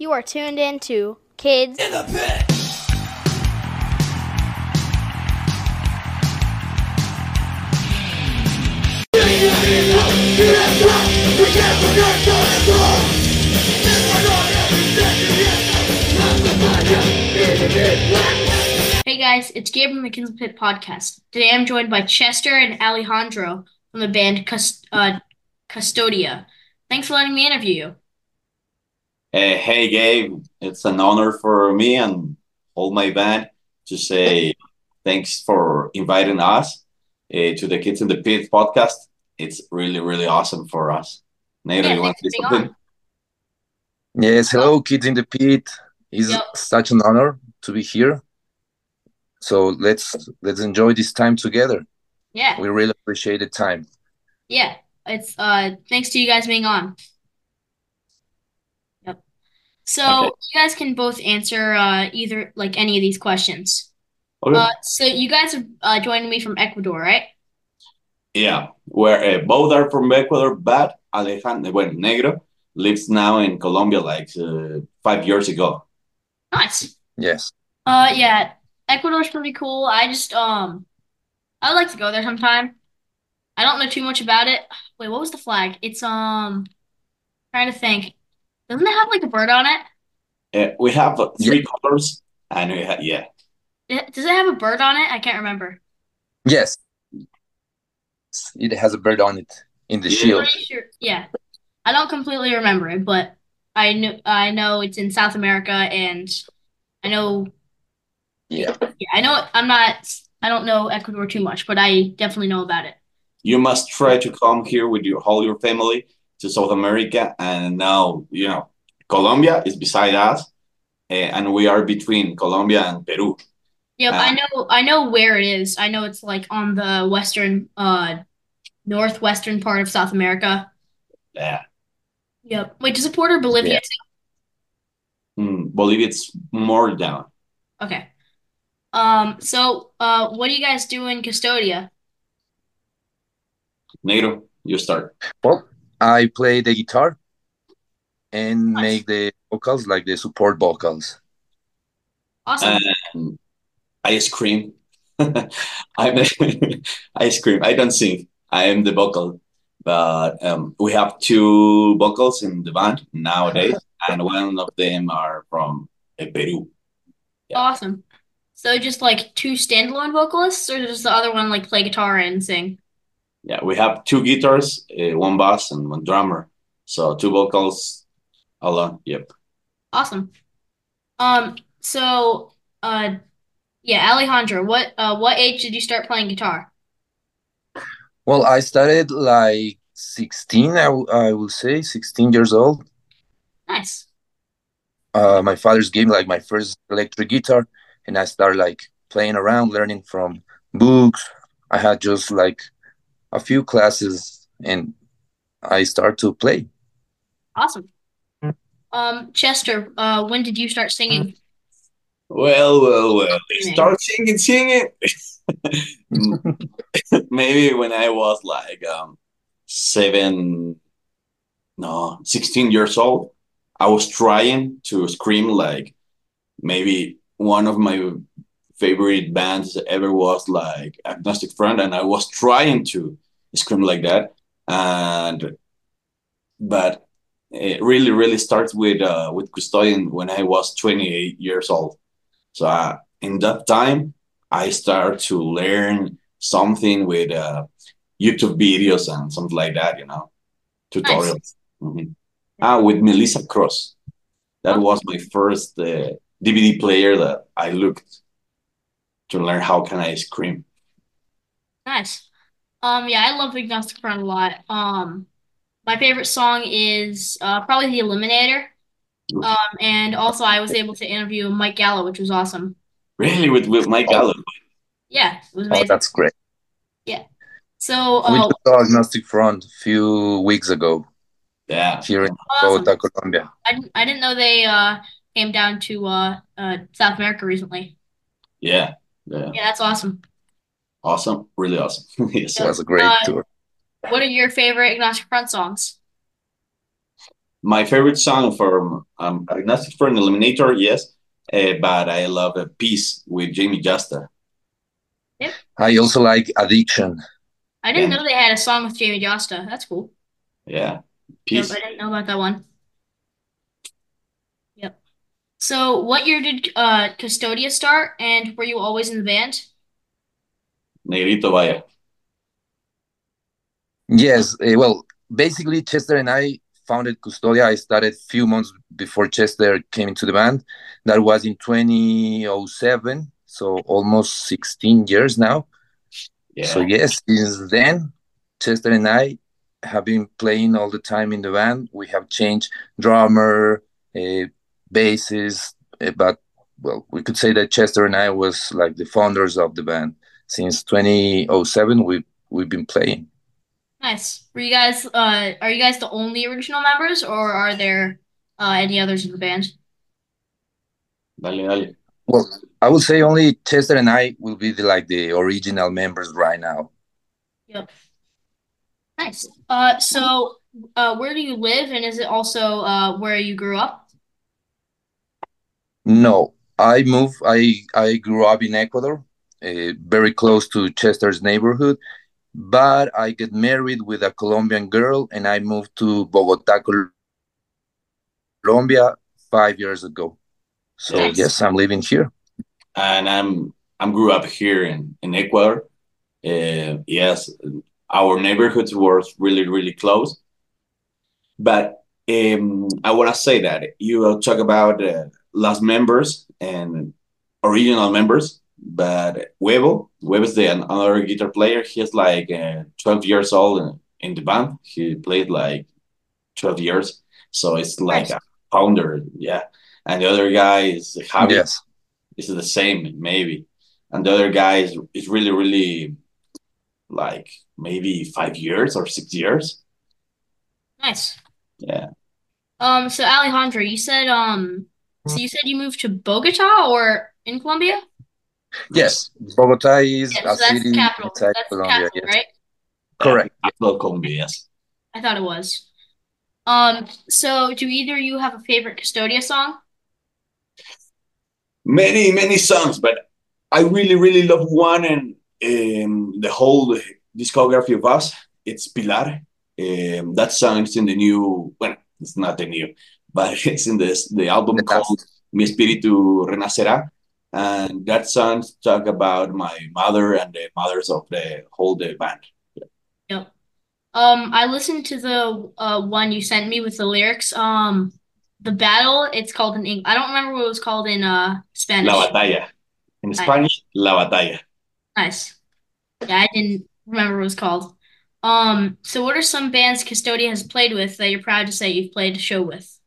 You are tuned in to Kids in the Pit. Hey guys, it's Gabriel McKinley Pit Podcast. Today I'm joined by Chester and Alejandro from the band Cust- uh, Custodia. Thanks for letting me interview you. Uh, hey, Gabe. It's an honor for me and all my band to say thanks for inviting us uh, to the Kids in the Pit podcast. It's really, really awesome for us. Nato, Yeah, you want to say for being something? Yes, hello, kids in the pit. It's Yep. such an honor to be here. So let's let's enjoy this time together. Yeah, We really appreciate the time. yeah. It's uh thanks to you guys being on. Yep. So Okay. you guys can both answer uh either like any of these questions. Okay. Uh, so you guys are uh, joining me from Ecuador, right? yeah, where uh, both are from Ecuador, but Alejandro, well, Negro lives now in Colombia like uh, five years ago. Nice. Yes. Uh, yeah, Ecuador's pretty cool. I just um, I would like to go there sometime. I don't know too much about it. Wait, what was the flag? It's um, trying to think. Doesn't it have like a bird on it? Uh, we have uh, three colors, and we have, yeah, It- Does it have a bird on it? I can't remember. Yes. It has a bird on it in the Yeah. shield. Pretty sure. Yeah, I don't completely remember it, but I know I know it's in South America, and I know. Yeah. Yeah, I know. I'm not. I don't know Ecuador too much, but I definitely know about it. you must try to come here with your whole your family to South America. And now, you know, Colombia is beside us, eh, and we are between Colombia and Peru. Yep, I Ah. know I know where it is. I know it's like on the western uh northwestern part of South America. Yeah. Yep. Wait, does it border Bolivia Yeah. too? Mm, Bolivia, it's more down. Okay. Um, so uh what do you guys do in Custodia? Nato, you start. Well, I play the guitar and Nice. make the vocals like the support vocals. Awesome. And I scream. I'm I scream. I don't sing. I am the vocal. But um, we have two vocals in the band nowadays, and one of them are from eh, Peru. yeah. Awesome. So just like two standalone vocalists, or does the other one like play guitar and sing? Yeah, we have two guitars, uh, one bass, and one drummer. So two vocals alone. Yep. Awesome. Um, so uh yeah, Alejandro, what uh what age did you start playing guitar? Well, I started like 16, I, w- I will say, 16 years old. Nice. uh, my father's gave me like my first electric guitar and i started like playing around learning from books i had just like a few classes and i start to play Awesome. Um, Chester, uh, when did you start singing? Well, well, well. Singing. Start singing, singing. Maybe when I was like um seven, no, 16 years old, I was trying to scream like maybe one of my favorite bands ever was like Agnostic Front, and I was trying to scream like that. And but it really, really starts with uh with Custodia when I was 28 years old. So uh, in that time, I started to learn something with uh, YouTube videos and something like that, you know, tutorials. Mhm. Ah, with Melissa Cross. That was my first uh, DVD player that I looked to learn how can I scream. Nice. Um, yeah, I love Agnostic Front a lot. Um, my favorite song is uh probably The Eliminator. Um, and also I was able to interview Mike Gallo, which was awesome. Really, with with Mike Gallo. Yeah, it was oh that's great Yeah. So, we uh, just saw agnostic front a few weeks ago Yeah. here in awesome. bogota colombia I didn't, I didn't know they uh came down to uh uh South America recently. Yeah. Yeah. Yeah, that's awesome. Awesome. Really awesome. yes. it was a great Uh, tour What are your favorite Agnostic Front songs? my favorite song from um, Agnostic Front an Eliminator, yes, uh, but I love uh, Peace with Jamey Jasta. I also like Addiction. I didn't Yeah. know they had a song with Jamey Jasta. That's cool. Yeah, Yep, Peace. I didn't know about that one. Yep. So, what year did uh Custodia start, and were you always in the band? Negrito Vaya. Yes, eh, well, basically Chester and I founded Custodia. I started a few months before Chester came into the band. That was in 2007, so almost 16 years now. Yeah. So yes, since then, Chester and I have been playing all the time in the band. We have changed drummer, uh, bassist, uh, but well, we could say that Chester and I was like the founders of the band. Since 2007, we we've been playing. Nice. Were you guys uh are you guys the only original members, or are there uh any others in the band? Dale, dale. Well, I would say only Chester and I will be the, like the original members right now. Yep. Nice. Uh, so uh, where do you live, and is it also uh where you grew up? No, I moved. I I grew up in Ecuador, uh, very close to Chester's neighborhood. But I get married with a Colombian girl, and I moved to Bogota, Colombia, five years ago. So Nice. yes, I'm living here. and I'm I'm grew up here in in Ecuador. Uh, yes, our neighborhoods were really really close. But um, I want to say that you will talk about uh, last members and original members, but Huevo, Huevo is the another guitar player. He's like uh, 12 years old in, in the band. He played like 12 years, so it's like Nice. a founder, yeah. And the other guy is Javi Yes, is the same maybe and the other guy is, is really really like maybe five years or six years Nice. yeah Um, so Alejandro, you said um, so you said you moved to Bogota or in Colombia? yes. Bogota is Yeah, a so that's the city capital. inside That's the Colombia. capital, Yes, right? correct. Capital Colombia yes I thought it was. Um, so do either of you have a favorite Custodia song? many many songs but i really really love one and um, the whole discography of us it's pilar um, that song is in the new well it's not the new but it's in this the album The last. called mi espíritu renacerá and that song talk about my mother and the mothers of the whole the band Yep. Um, I listened to the uh one you sent me with the lyrics. Um, the battle, it's called in English. I don't remember what it was called in uh Spanish. La Batalla. In Nice. Spanish, La Batalla. Nice. Yeah, I didn't remember what it was called. Um, so what are some bands Custodia has played with that you're proud to say you've played a show with?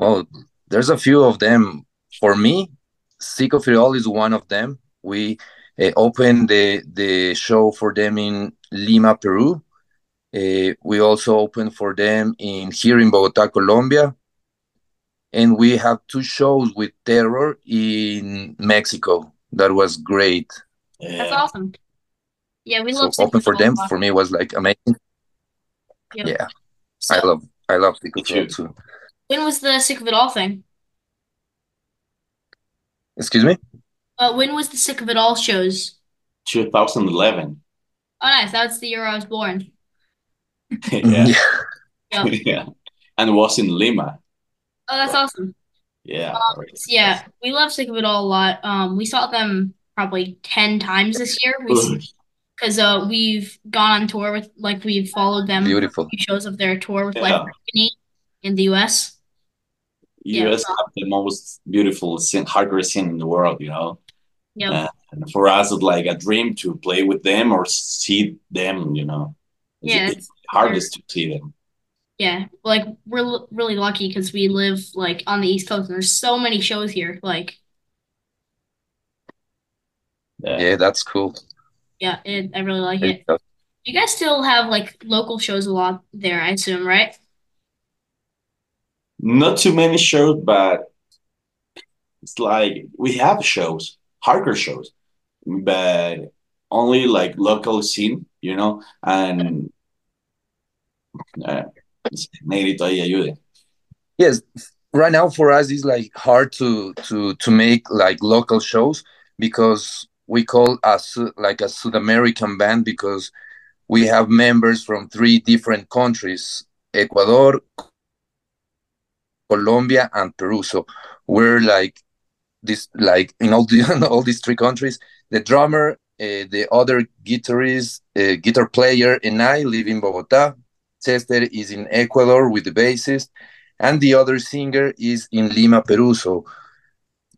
Well, there's a few of them. For me, Sick of It All is one of them. We uh, opened the the show for them in Lima, Peru. Uh, we also opened for them in here in Bogota, Colombia, and we have two shows with Terror in Mexico. That was great. That's awesome. Yeah, we So love Sick open for them a for me was like amazing. Yep. Yeah, So I love I love Sick Me of It All too. Too. when was the Sick of It All thing? Excuse me. Uh, when was the Sick of It All shows? 2011. Oh, nice. That was the year I was born. yeah. Yep. yeah. And was in Lima. Oh, that's awesome. Yeah. Um, yeah, we love Sick of It All a lot. Um, we saw them probably 10 times this year. We because uh we've gone on tour with like we've followed them Beautiful. shows of their tour with Yeah. Life Company in the US. Yeah, US so- have the most beautiful scene, hardcore scene in the world, you know. Yep. Uh, and for us, it's like a dream to play with them or see them, you know. It's, Yeah, it's it's- hardest to see them. Yeah, like we're l- really lucky because we live like on the East Coast and there's so many shows here. Like, Yeah. Yeah, that's cool. yeah, it, I really like it. You guys still have like local shows a lot there, I assume, right? Not too many shows, but it's like we have shows, hardcore shows, but only like local scene, you know, and uh. Yes, right now for us it's like hard to to to make like local shows because we call us like a South American band because we have members from three different countries: Ecuador, Colombia, and Peru. So we're like this, like in all the all these three countries. The drummer, uh, the other guitarist, uh, guitar player, and I live in Bogota. Chester is in Ecuador with the bassist, and the other singer is in Lima, Peru. So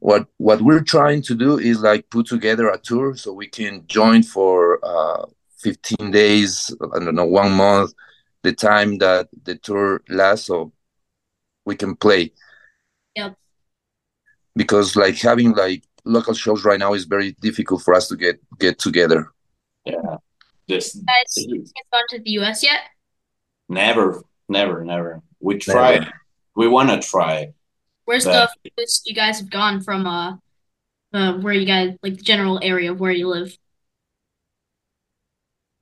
what what we're trying to do is like put together a tour so we can join for uh, 15 days, I don't know, one month, the time that the tour lasts, so we can play. Yep. Because like having like local shows right now is very difficult for us to get get together. Yeah. This Guys, you guys gone to the US yet? never, never, never. We try. Never. We want to try. Where's But- the furthest you guys have gone from uh, uh where you guys like the general area of where you live?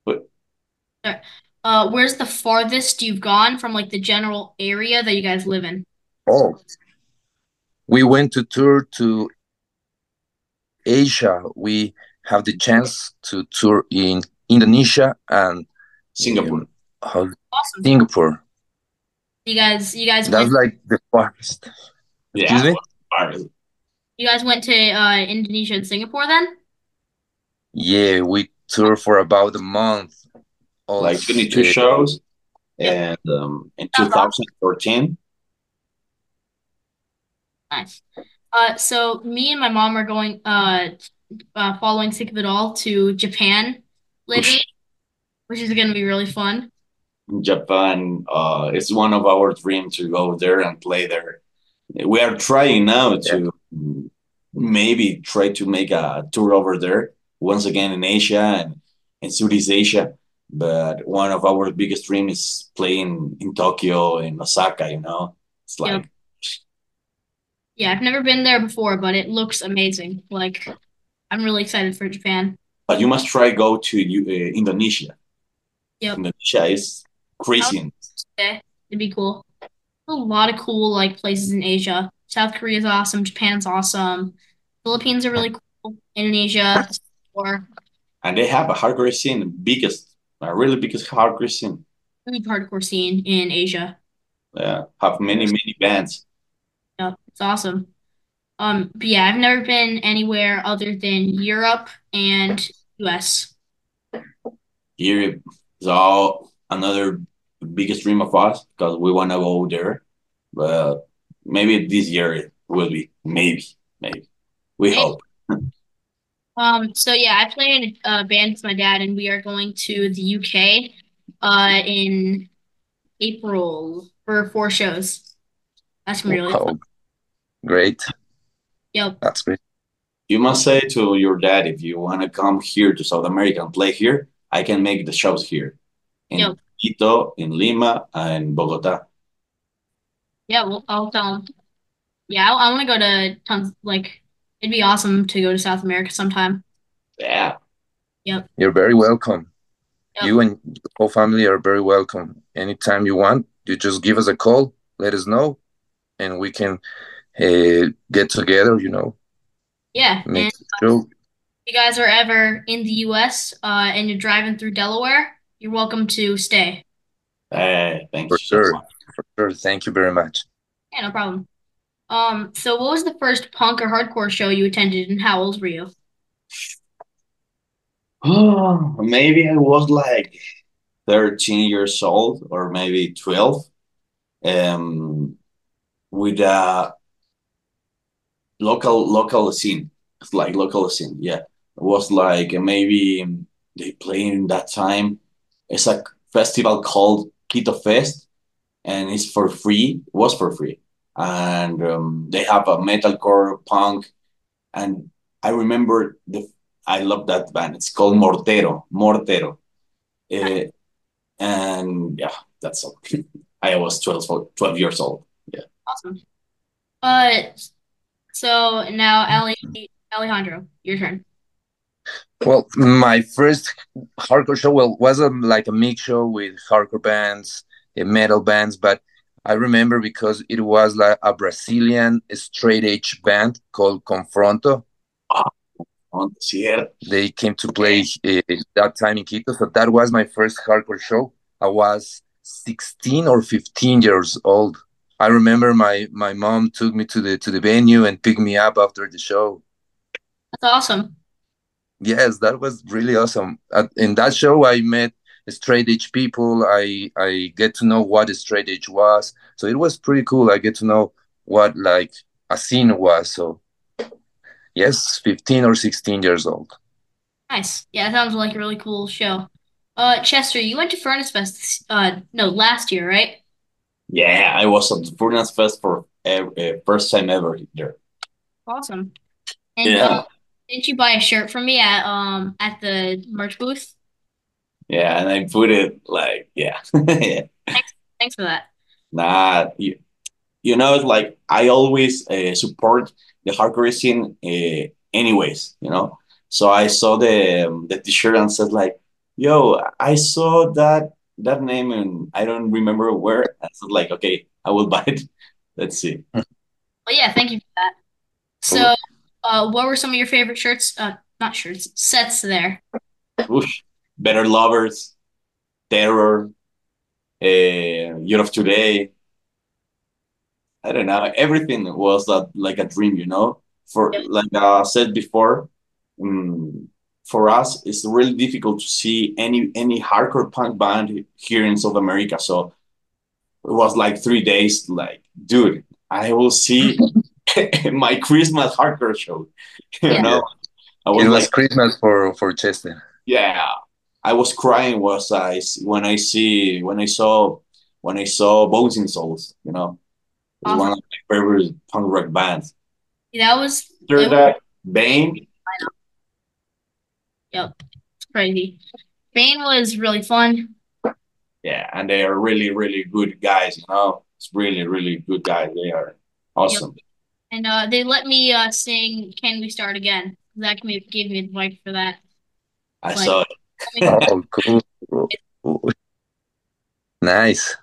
What? Sorry. Uh, where's the farthest you've gone from like the general area that you guys live in? Oh. We went to tour to Asia. We have the chance to tour in Indonesia and Singapore. um, how- Awesome. Singapore. You guys, you guys That's went, like the farthest. yeah. Excuse me? You guys went to uh Indonesia and Singapore then? Yeah, we tour for about a month. All Like 22 uh, shows. Yeah. And um, in Sounds awesome. 2014, Nice. Uh, so me and my mom are going uh, uh following Sick of It All to Japan lately, which is gonna be really fun. Japan uh, is one of our dreams to go there and play there. We are trying now to maybe try to make a tour over there once again in Asia and in Southeast Asia. But one of our biggest dreams is playing in Tokyo, in Osaka, you know? It's like, Yeah, I've never been there before, but it looks amazing. Like, I'm really excited for Japan. but you must try go to uh, Indonesia. Yep. Indonesia is crazy. Okay, it'd be cool. A lot of cool like places in Asia. South Korea's awesome. Japan's awesome. Philippines are really cool. Indonesia, or And they have a hardcore scene, biggest, a really because hardcore scene. huge hardcore scene in Asia. Yeah, have many, many bands. Yeah, it's awesome. Um, but yeah, I've never been anywhere other than Europe and US. Europe is all another biggest dream of us because we want to go there. But maybe this year it will be. Maybe, maybe. We Maybe. hope. Um, so yeah, I play in a band with my dad, and we are going to the UK uh in April for four shows. That's really Wow. fun. Great. Yep. That's great. You must say to your dad if you want to come here to South America and play here, I can make the shows here in Yep. Quito, in Lima, and Bogota. Yeah, well, I'll tell him. Yeah, I, I want to go to tons. Like, it'd be awesome to go to South America sometime. Yeah, Yep. You're very welcome. Yep. You and the whole family are very welcome. Anytime you want, you just give us a call, let us know, and we can uh, get together, you know, Yeah, and make the show. if you guys are ever in the U.S. uh, and you're driving through Delaware, you're welcome to stay. hey, thank For you so sure. For sure. Thank you very much. Yeah, no problem. Um, so what was the first punk or hardcore show you attended, and how old were you? Oh, maybe I was like 13 years old or maybe 12. Um, with a local local scene. It's like local scene, yeah. It was like maybe they play in that time. It's a festival called Quito Fest, and it's for free. It was for free, and um, they have a metalcore punk, and I remember the I love that band. It's called Mortero, Mortero, Uh, and yeah, that's all. I was 12, fo- 12 years old. Yeah. Awesome. Uh, so now Ali, Alejandro, your turn. Well, my first hardcore show well was a, like a mix show with hardcore bands, uh, metal bands, but I remember because it was like a Brazilian straight edge band called Confronto. Oh, yeah. They came to play uh, that time in Quito, so that was my first hardcore show. I was 16 or 15 years old. I remember my my mom took me to the to the venue and picked me up after the show. That's awesome. Yes, that was really awesome. At, in that show, I met straight edge people. I I get to know what straight edge was. So it was pretty cool. I get to know what like a scene was. So yes, 15 or 16 years old. Nice. Yeah, that sounds like a really cool show. Uh, Chester, you went to Furnace Fest, uh, no, last year, right? Yeah, I was at Furnace Fest for uh, first time ever there. Awesome. And yeah. Uh, didn't you buy a shirt from me at um at the merch booth? Yeah, and I put it like yeah. yeah. Thanks, thanks for that. Nah, you, you know, like I always uh, support the hardcore scene, uh, anyways. You know, so I saw the um, the T-shirt and said like, "Yo, I saw that that name and I don't remember where." I said like, "Okay, I will buy it." Let's see. Well, yeah, thank you for that. So, uh, what were some of your favorite shirts? Uh, not shirts, sets there. Oosh. Better Lovers, Terror, uh, Year of Today. I don't know. Everything was uh, like a dream, you know. For yeah. like I said before, um, for us, it's really difficult to see any any hardcore punk band here in South America. So it was like three days. Like, dude, I will see my Christmas hardcore show. You yeah. know, I was it was like, Christmas for for Chester. Yeah, I was crying was I when I see when I saw when I saw Bouncing Souls. You know, awesome. one of my favorite punk rock bands. Yeah, that was after that Bane. Yep, it's crazy. Bane was really fun. Yeah, and they are really really good guys. You know, it's really really good guys. They are awesome. Yep. And uh, they let me uh, sing "Can We Start Again." That gave me advice for that. I saw it oh, cool. Nice.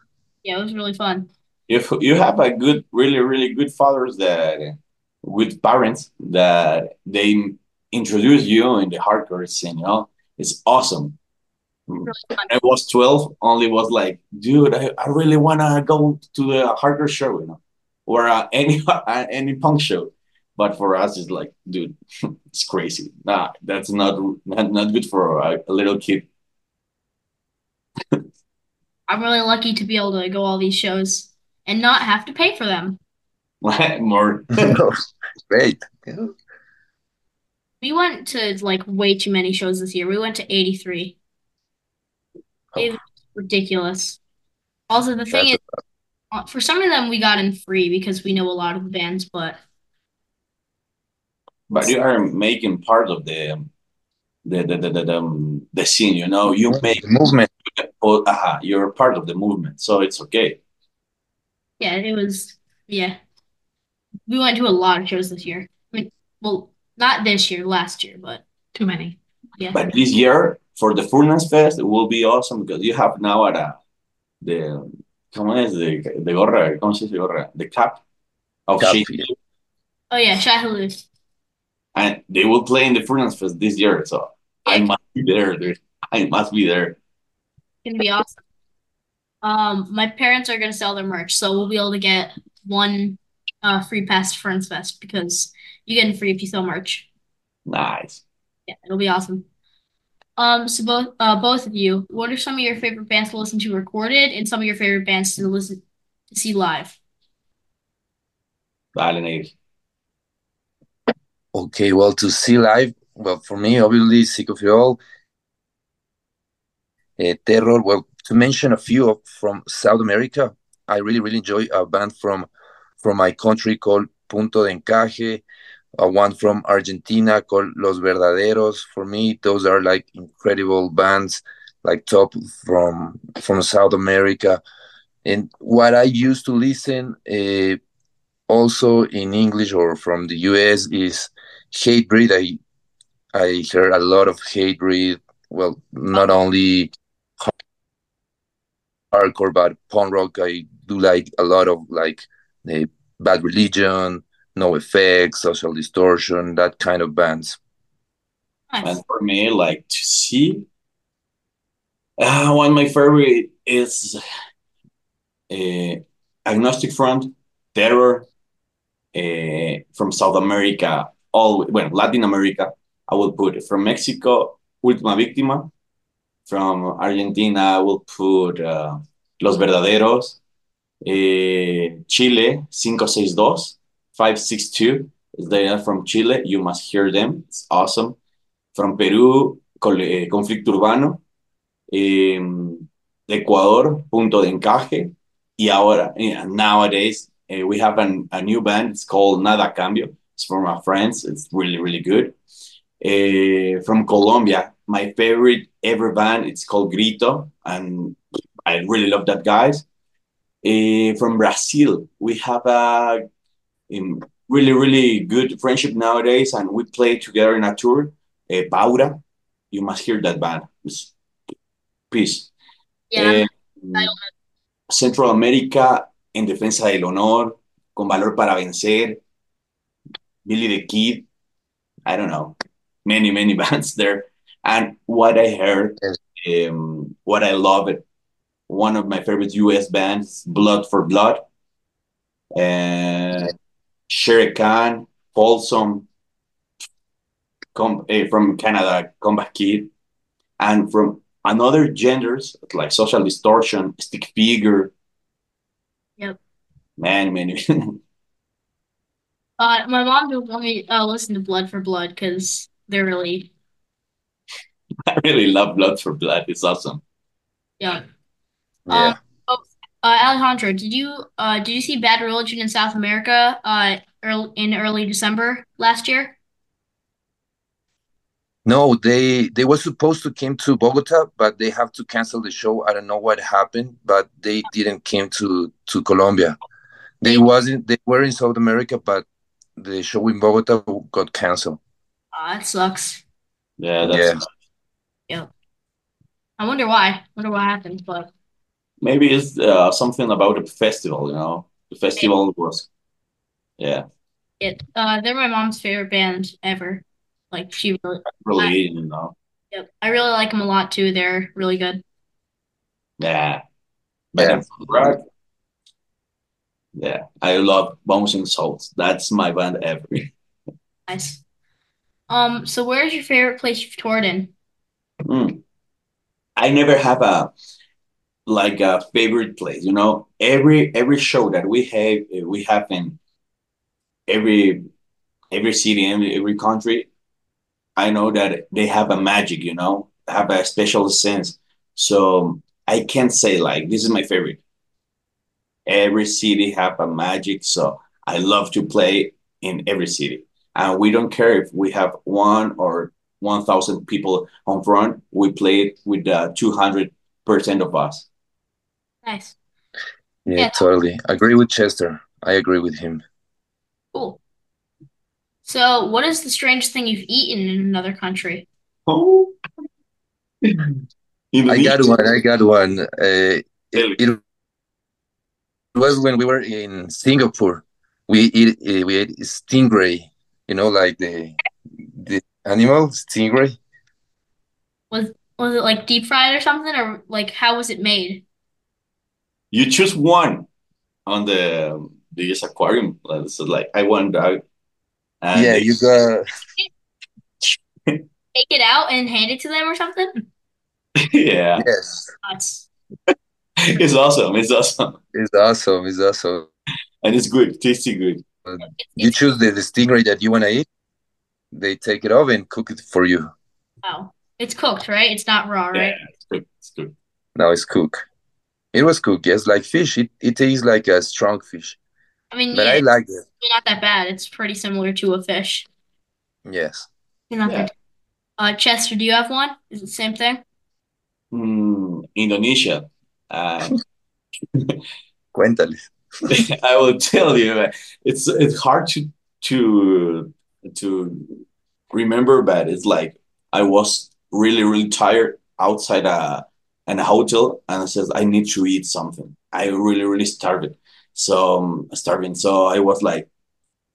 Yeah, it was really fun. If you have a good, really, really good fathers that, good parents that they introduce you in the hardcore scene, you know, it's awesome. Really I was 12, only was like, dude, I, I really want to go to the hardcore show, you know, or uh, any uh, any punk show. But for us, it's like, dude, it's crazy. Nah, that's not not, not good for a, a little kid. I'm really lucky to be able to go all these shows and not have to pay for them. More great. We went to like way too many shows this year. We went to 83. Oh. It was ridiculous. Also, the thing That's is, uh, for some of them, we got in free because we know a lot of the bands, but but you are making part of the the the the, the, the, um, the scene you know? You make the movement. Oh, uh, you're part of the movement so it's okay. Yeah it was yeah. We went to a lot of shows this year. I mean, well not this year last year but too many. Yeah. But this year for the Furnace Fest it will be awesome because you have now at a, the ¿cómo es? De, de gorra, ¿cómo se dice gorra? The cap of cap, yeah. Oh yeah, Shai Hulud and they will play in the Furnace Fest this year. So I must be there. Dude. I must be there. It's gonna be awesome. Um, my parents are gonna sell their merch, so we'll be able to get one uh free pass to Furnace Fest because you get free if you sell merch. Nice. Yeah, it'll be awesome. Um, so both uh both of you, what are some of your favorite bands to listen to recorded and some of your favorite bands to listen to see live? Nate. Okay, well, to see live, well, for me, obviously, Sick of It All, uh, Terror. Well, to mention a few of, from South America, I really, really enjoy a band from from my country called Punto de Encaje, a one from Argentina called Los Verdaderos. For me, those are like incredible bands, like top from from South America. And what I used to listen uh, also in English or from the US is Hatebreed i i heard a lot of Hatebreed. well not only hardcore, but punk rock I do like a lot of like the Bad Religion, NOFX, Social Distortion, that kind of bands. Nice. And for me, like to see, uh, one of my favorite is uh, Agnostic Front, Terror, uh, from South America, well, Latin America. I will put from Mexico, Última Víctima. From Argentina, I will put uh, Los Verdaderos. Uh, Chile, 562, 562. They are from Chile. You must hear them. It's awesome. From Peru, eh, Conflicto Urbano. Eh, Ecuador, Punto de Encaje. Y ahora, eh, nowadays, eh, we have a new band. It's called Nada Cambio. It's from our friends. It's really, really good. Eh, from Colombia, my favorite ever band. It's called Grito, and I really love that guys. Eh, from Brazil, we have a um, really, really good friendship nowadays, and we play together in a tour. Eh, Paura, you must hear that band. It's peace. Yeah. Eh, Central America, En Defensa del Honor, Con Valor para Vencer, Billy the Kid, I don't know, many, many bands there. And what I heard, um, what I love it, one of my favorite US bands, Blood for Blood, and Shere Khan, Folsom, com- eh, from Canada, Comeback Kid, and from another genders like Social Distortion, Stick Figure. Yep. Man, man, Uh, my mom don't want me uh listen to Blood for Blood because they're really I really love Blood for Blood. It's awesome. yeah. Yeah. Um, oh, uh, Alejandro, did you uh did you see Bad Religion in South America uh early, in early December last year? No, they they were supposed to came to Bogota, but they have to cancel the show. I don't know what happened, but they didn't came to to Colombia. They wasn't they were in South America, but the show in Bogota got canceled. Uh, that sucks. Yeah, that's Yeah. I wonder why. I Wonder what happened, but maybe it's uh, something about the festival. You know, the festival was. Yeah, it uh they're my mom's favorite band ever. Like she really really. You know. yep. I really like them a lot too. They're really good. Yeah. Yeah. Right. Yeah, I love Bouncing Souls. That's my band ever. Nice. Um, so where's your favorite place you've toured in? Mm. I never have a like a favorite place. You know, every every show that we have we have in every every city every, every country. I know that they have a magic. You know, have a special sense. So I can't say like this is my favorite. Every city have a magic. So I love to play in every city, and we don't care if we have one or 1,000 people on front, we played with uh, 200% of us. Nice. Yeah, Yeah. totally. Agree with Chester. I agree with him. Cool. So what is the strangest thing you've eaten in another country? Oh, I got one. I got one. Uh, it, it was when we were in Singapore. We eat uh, we ate stingray. You know, like the the animal stingray. Was was it like deep fried or something, or like how was it made? You choose one on the this aquarium. So like I want out. And yeah, you got. Take it out and hand it to them or something? yeah, Yes, Nuts. it's awesome. It's awesome, it's awesome. It's awesome. and it's good, tasty good. You choose the, the stingray that you want to eat. They take it off and cook it for you. Oh, It's cooked, right? It's not raw, Yeah, right? it's good. It's good. Now it's cooked. It was cooked, yes, like fish. It it tastes like a strong fish, I mean, but yeah, I like it. not that bad. It's pretty similar to a fish. Yes. Not Yeah. that- Uh, Chester, do you have one? Is it the same thing? Mm, Indonesia. Uh, Cuéntales. I will tell you, uh, it's it's hard to to to remember, but it's like I was really really tired outside a in a hotel and I says I need to eat something. I really really starving. So um, starving. So I was like,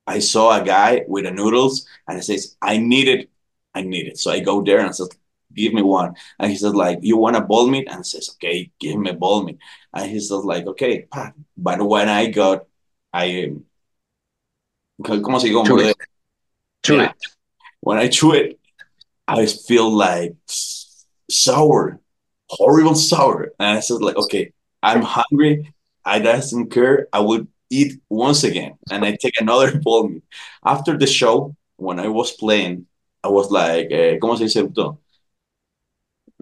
I saw a guy with the noodles and he says I need it. I need it. So I go there and I says give me one. And he says like you want a ball meat and says okay give me a ball meat. And he says like okay. But when I got I ¿cómo se dice? Chew it. Chew Yeah. it. When I chew it, I feel like sour, horrible sour. And I said, like, okay, I'm hungry. I doesn't care. I would eat once again. And I take another ball meat. After the show, when I was playing, I was like, eh, ¿cómo se dice?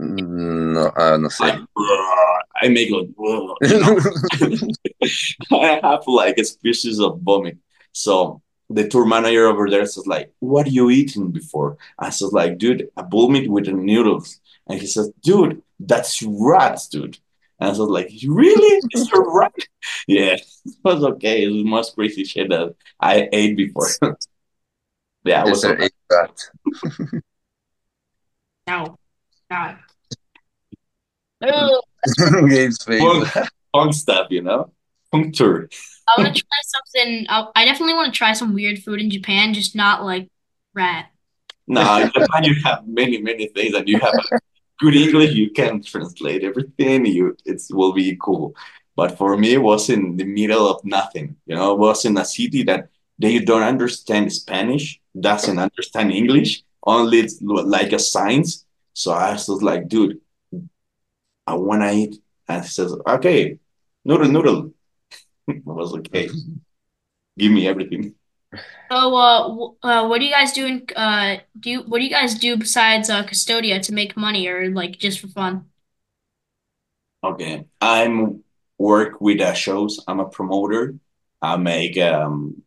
No, ah, no sé. Like, I make like, you know? I have like a species of vomit. So the tour manager over there says like, "What are you eating before?" I said like, "Dude, a bull meat with the noodles." And he says, "Dude, that's rats, dude." And I was like, "Really? It's a rat?" Yeah, it was okay. It was the most crazy shit that I ate before. yeah, it was Yes, sir, ate that. Ow. God. Ugh. Gabe's face. fun, fun stuff, you know, fun tour. I want to try something. I, I definitely want to try some weird food in Japan, just not like rat. No, in Japan you have many, many things, and you have a good English. You can translate everything. You it will be cool. But for me, it was in the middle of nothing. You know, it was in a city that they don't understand Spanish, doesn't understand English, only it's like a signs. So I was like, dude, I want to eat. And he says, okay, noodle, noodle. I was like, okay, give me everything. So, uh, w- uh, what do you guys do? In, uh, do you what do you guys do besides uh, Custodia to make money or like just for fun? Okay, I'm work with uh, shows. I'm a promoter. I make um,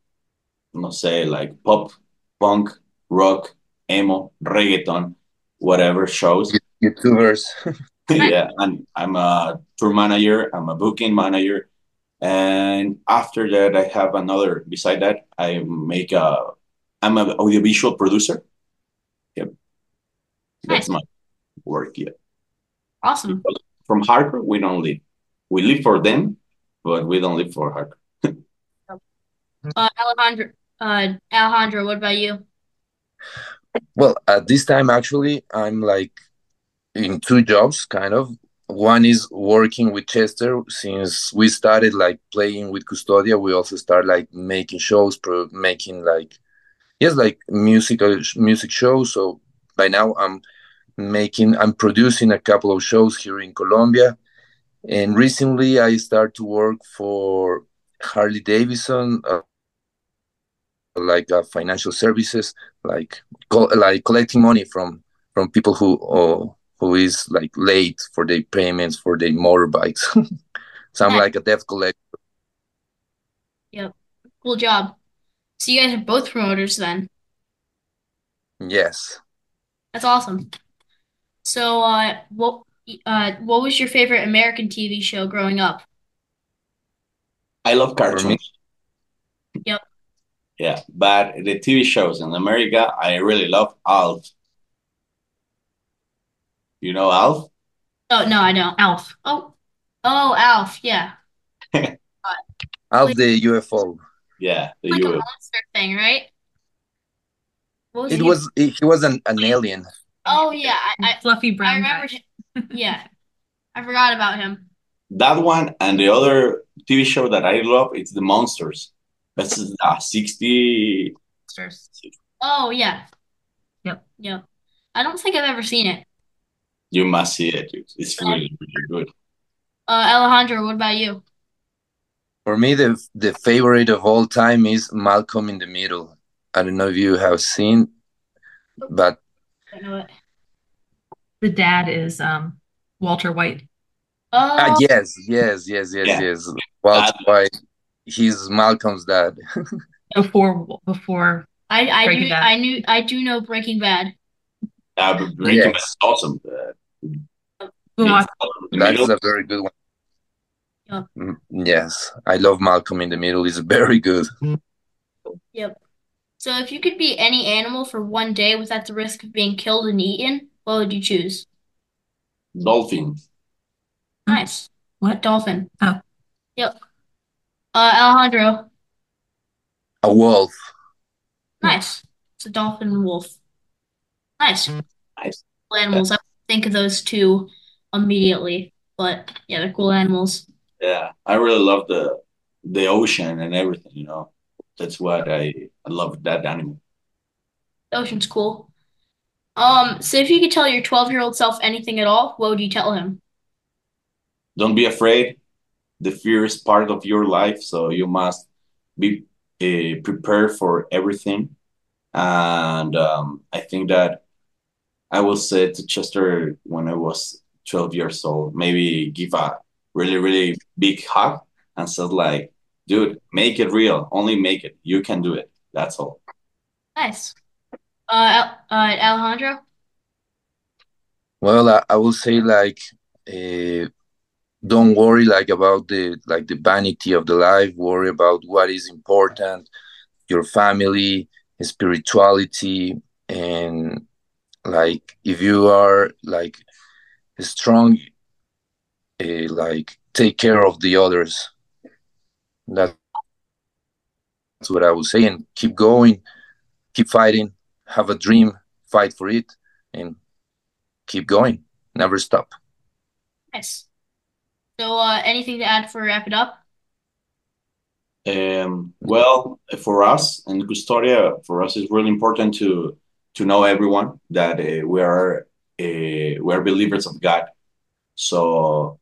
let's say like pop, punk, rock, emo, reggaeton, whatever shows. YouTubers. Yeah, and I'm a tour manager. I'm a booking manager, and after that, I have another. Beside that, I make a. I'm an audiovisual producer. Yep, that's my work. Yeah, Awesome. from hardcore, we don't live. We live for them, but we don't live for hardcore. Uh, Alejandro, uh, Alejandro, what about you? Well, at this time, actually, I'm like in two jobs, kind of. One is working with Chester. Since we started like playing with Custodia, we also start like making shows, pro making like yes, like musical music shows. So by now, I'm making, I'm producing a couple of shows here in Colombia. And recently, I start to work for Harley Davidson, uh, like uh, financial services, like co- like collecting money from from people who uh, who is like late for their payments for their motorbikes. so I'm Nice. like a debt collector. Yep. Cool job. So you guys are both promoters then. Yes. That's awesome. So, uh, what uh, what was your favorite American TV show growing up? I love cartoons. Yep. Yeah, but the TV shows in America, I really love Alf. You know Alf? Oh, no, I don't. Alf. Oh, oh, Alf. Yeah. Alf Like, the UFO. Yeah, the like a U. monster thing, right? Was It he? was he he was an, an alien. Oh, yeah. I, Fluffy I, I brown remember guy. him. Yeah. I forgot about him. That one and the other TV show that I love, it's The Munsters. That's uh, 60. Munsters. Oh, yeah. Yep. Yep. I don't think I've ever seen it. You must see it. It's Uh, really, really good. Alejandro, what about you? For me, the the favorite of all time is Malcolm in the Middle. I don't know if you have seen, but I know it. The dad is um Walter White. ah, Oh, yes, yes, yes, yes, Yeah. yes. Walter That, White, he's Malcolm's dad. Before before I I Breaking knew I knew I do know Breaking Bad. uh, Breaking Bad is awesome. Who it's watched in the that's a very good one. Yep. Mm, Yes, I love Malcolm in the Middle. It's very good. Yep. So if you could be any animal for one day without the risk of being killed and eaten, what would you choose? Dolphin. Nice. What? Dolphin. Oh. Yep. Uh, Alejandro. A wolf. Nice. It's a dolphin wolf. Nice. Nice. Animals. I think of those two immediately, but yeah, they're cool animals. Yeah, I really love the the ocean and everything, you know. That's what I, I love that animal. The ocean's cool. Um, so if you could tell your 12-year-old self anything at all, what would you tell him? Don't be afraid. The fear is part of your life, so you must be uh, prepared for everything. And um, I think that I will say to Chester when I was 12 years old, maybe give a really, really big hug and said like, dude, make it real. Only make it. You can do it. That's all. Nice. Uh, Al- uh, Alejandro? Well, I, I will say like, uh, don't worry like about the like the vanity of the life. Worry about what is important, your family, spirituality, and like if you are like strong, uh, like take care of the others. That's what I would say, and keep going, keep fighting, have a dream, fight for it, and keep going. Never stop. Nice. So, uh, anything to add for wrap it up? Um, well, for us and Custodia, for us, it's really important to to know everyone that uh, we are uh, we are believers of God. So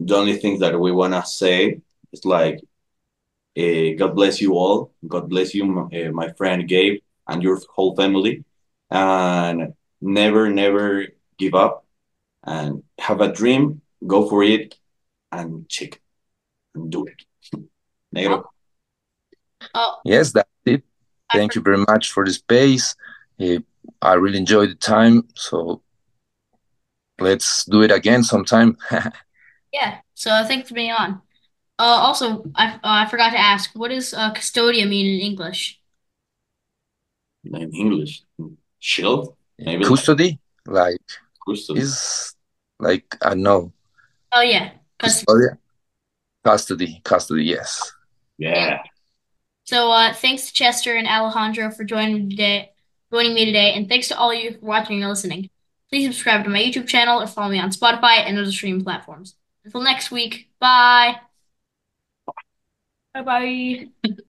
the only thing that we want to say is like, uh, God bless you all. God bless you, uh, my friend Gabe, and your whole family, and never, never give up. And have a dream, go for it, and check and do it. Negro. Oh, Yes, that's it. Thank you very much for the space. I really enjoyed the time. So let's do it again sometime. Yeah, so thanks for being on. Uh, also, I uh, I forgot to ask, what does uh, custodia mean in English? in English. Shield, maybe Custody, like, custody. is like, I know, Oh yeah, custody. custody, custody, custody, yes. Yeah. So uh, thanks to Chester and Alejandro for joining me today, joining me today, and thanks to all of you for watching and listening. Please subscribe to my YouTube channel or follow me on Spotify and other streaming platforms. Until next week, bye. Bye bye.